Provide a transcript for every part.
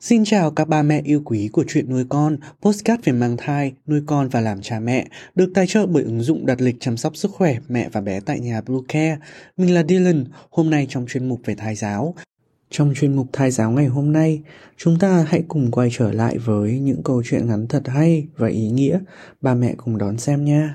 Xin chào các ba mẹ yêu quý của chuyện nuôi con, postcard về mang thai, nuôi con và làm cha mẹ, được tài trợ bởi ứng dụng đặt lịch chăm sóc sức khỏe mẹ và bé tại nhà Blue Care. Mình là Dylan, hôm nay trong chuyên mục về thai giáo. Trong chuyên mục thai giáo ngày hôm nay, chúng ta hãy cùng quay trở lại với những câu chuyện ngắn thật hay và ý nghĩa. Ba mẹ cùng đón xem nha.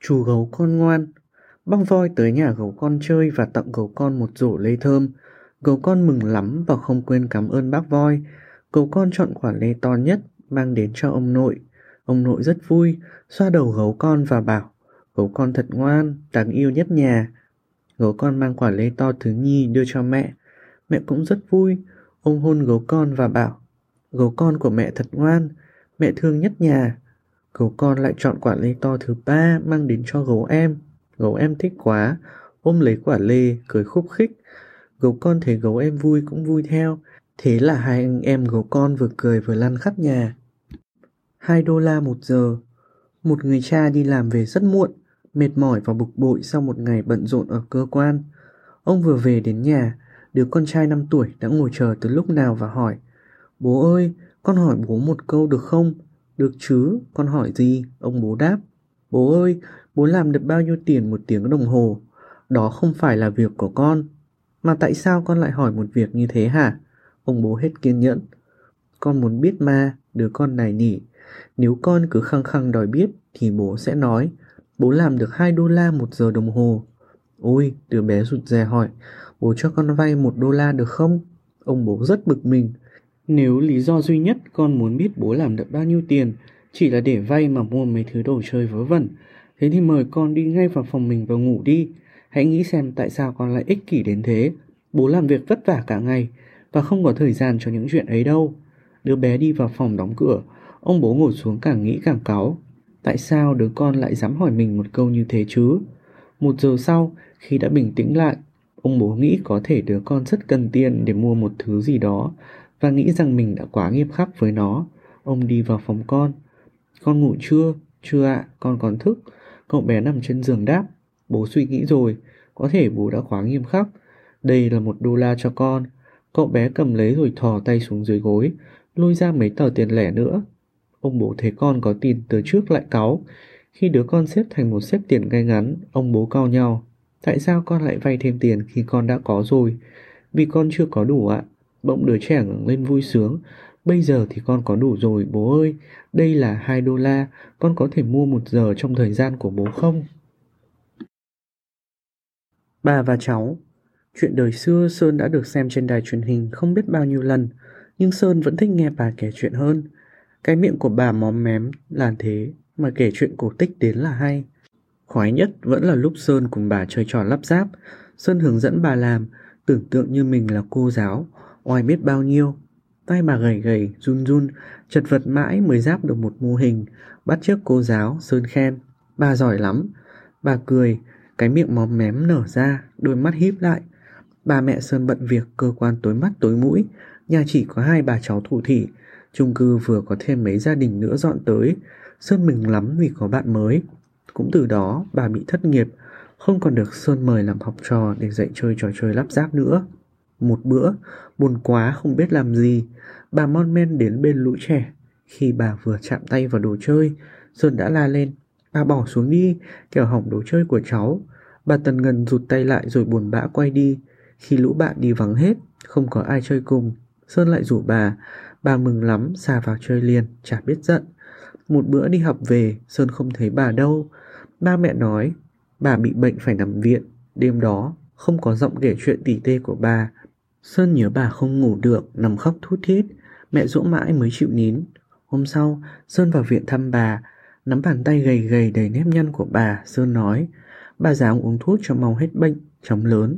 Chú gấu con ngoan Băng voi tới nhà gấu con chơi và tặng gấu con một rổ lê thơm. Gấu con mừng lắm và không quên cảm ơn bác voi. Gấu con chọn quả lê to nhất, mang đến cho ông nội. Ông nội rất vui, xoa đầu gấu con và bảo, gấu con thật ngoan, đáng yêu nhất nhà. Gấu con mang quả lê to thứ nhì đưa cho mẹ. Mẹ cũng rất vui, ôm hôn gấu con và bảo, gấu con của mẹ thật ngoan, mẹ thương nhất nhà. Gấu con lại chọn quả lê to thứ ba mang đến cho gấu em. Gấu em thích quá, ôm lấy quả lê, cười khúc khích. Gấu con thấy gấu em vui cũng vui theo. Thế là hai anh em gấu con vừa cười vừa lăn khắp nhà. Hai đô la một giờ. Một người cha đi làm về rất muộn, mệt mỏi và bực bội sau một ngày bận rộn ở cơ quan. Ông vừa về đến nhà, đứa con trai 5 tuổi đã ngồi chờ từ lúc nào và hỏi Bố ơi, con hỏi bố một câu được không? Được chứ, con hỏi gì? Ông bố đáp. Bố ơi, bố làm được bao nhiêu tiền một tiếng đồng hồ? Đó không phải là việc của con. Mà tại sao con lại hỏi một việc như thế hả? Ông bố hết kiên nhẫn. Con muốn biết mà, đứa con này nhỉ. Nếu con cứ khăng khăng đòi biết thì bố sẽ nói. Bố làm được 2 đô la một giờ đồng hồ. Ôi, đứa bé rụt rè hỏi. Bố cho con vay một đô la được không? Ông bố rất bực mình. Nếu lý do duy nhất con muốn biết bố làm được bao nhiêu tiền chỉ là để vay mà mua mấy thứ đồ chơi vớ vẩn, thế thì mời con đi ngay vào phòng mình và ngủ đi. Hãy nghĩ xem tại sao con lại ích kỷ đến thế. Bố làm việc vất vả cả ngày và không có thời gian cho những chuyện ấy đâu. Đứa bé đi vào phòng đóng cửa, ông bố ngồi xuống càng nghĩ càng cáu. Tại sao đứa con lại dám hỏi mình một câu như thế chứ? Một giờ sau, khi đã bình tĩnh lại, ông bố nghĩ có thể đứa con rất cần tiền để mua một thứ gì đó và nghĩ rằng mình đã quá nghiêm khắc với nó. Ông đi vào phòng con. Con ngủ chưa? Chưa ạ, con còn thức. Cậu bé nằm trên giường đáp. Bố suy nghĩ rồi, có thể bố đã quá nghiêm khắc. Đây là một đô la cho con. Cậu bé cầm lấy rồi thò tay xuống dưới gối, lôi ra mấy tờ tiền lẻ nữa. Ông bố thấy con có tiền từ trước lại cáu. Khi đứa con xếp thành một xếp tiền ngay ngắn, ông bố cau nhau. Tại sao con lại vay thêm tiền khi con đã có rồi? Vì con chưa có đủ ạ. Bỗng đứa trẻ ngẩng lên vui sướng. Bây giờ thì con có đủ rồi bố ơi. Đây là 2 đô la. Con có thể mua một giờ trong thời gian của bố không? Bà và cháu Chuyện đời xưa Sơn đã được xem trên đài truyền hình không biết bao nhiêu lần, nhưng Sơn vẫn thích nghe bà kể chuyện hơn. Cái miệng của bà móm mém là thế, mà kể chuyện cổ tích đến là hay. Khoái nhất vẫn là lúc Sơn cùng bà chơi trò lắp ráp. Sơn hướng dẫn bà làm, tưởng tượng như mình là cô giáo, oai biết bao nhiêu. Tay bà gầy gầy, run run, chật vật mãi mới giáp được một mô hình, bắt chước cô giáo, Sơn khen. Bà giỏi lắm. Bà cười, cái miệng móm mém nở ra, đôi mắt híp lại. Bà mẹ Sơn bận việc cơ quan tối mắt tối mũi, nhà chỉ có hai bà cháu thủ thị, chung cư vừa có thêm mấy gia đình nữa dọn tới. Sơn mừng lắm vì có bạn mới. Cũng từ đó bà bị thất nghiệp, không còn được Sơn mời làm học trò để dạy chơi trò chơi lắp ráp nữa. Một bữa, buồn quá không biết làm gì, bà Mon Men đến bên lũ trẻ. Khi bà vừa chạm tay vào đồ chơi, Sơn đã la lên. Bà bỏ xuống đi, kẻo hỏng đồ chơi của cháu. Bà Tần Ngân rụt tay lại rồi buồn bã quay đi. Khi lũ bạn đi vắng hết, không có ai chơi cùng, Sơn lại rủ bà. Bà mừng lắm, xà vào chơi liền, chả biết giận. Một bữa đi học về, Sơn không thấy bà đâu. Ba mẹ nói, bà bị bệnh phải nằm viện. Đêm đó, không có giọng kể chuyện tỉ tê của bà. Sơn nhớ bà không ngủ được, nằm khóc thút thít. Mẹ dỗ mãi mới chịu nín. Hôm sau, Sơn vào viện thăm bà. Nắm bàn tay gầy gầy đầy nếp nhăn của bà, Sơn nói, bà dám uống thuốc cho mau hết bệnh, chóng lớn,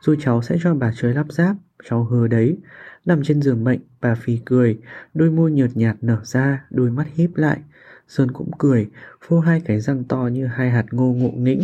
rồi cháu sẽ cho bà chơi lắp ráp. cháu hứa đấy. Nằm trên giường bệnh, bà phì cười, đôi môi nhợt nhạt nở ra, đôi mắt híp lại. Sơn cũng cười, phô hai cái răng to như hai hạt ngô ngộ nghĩnh.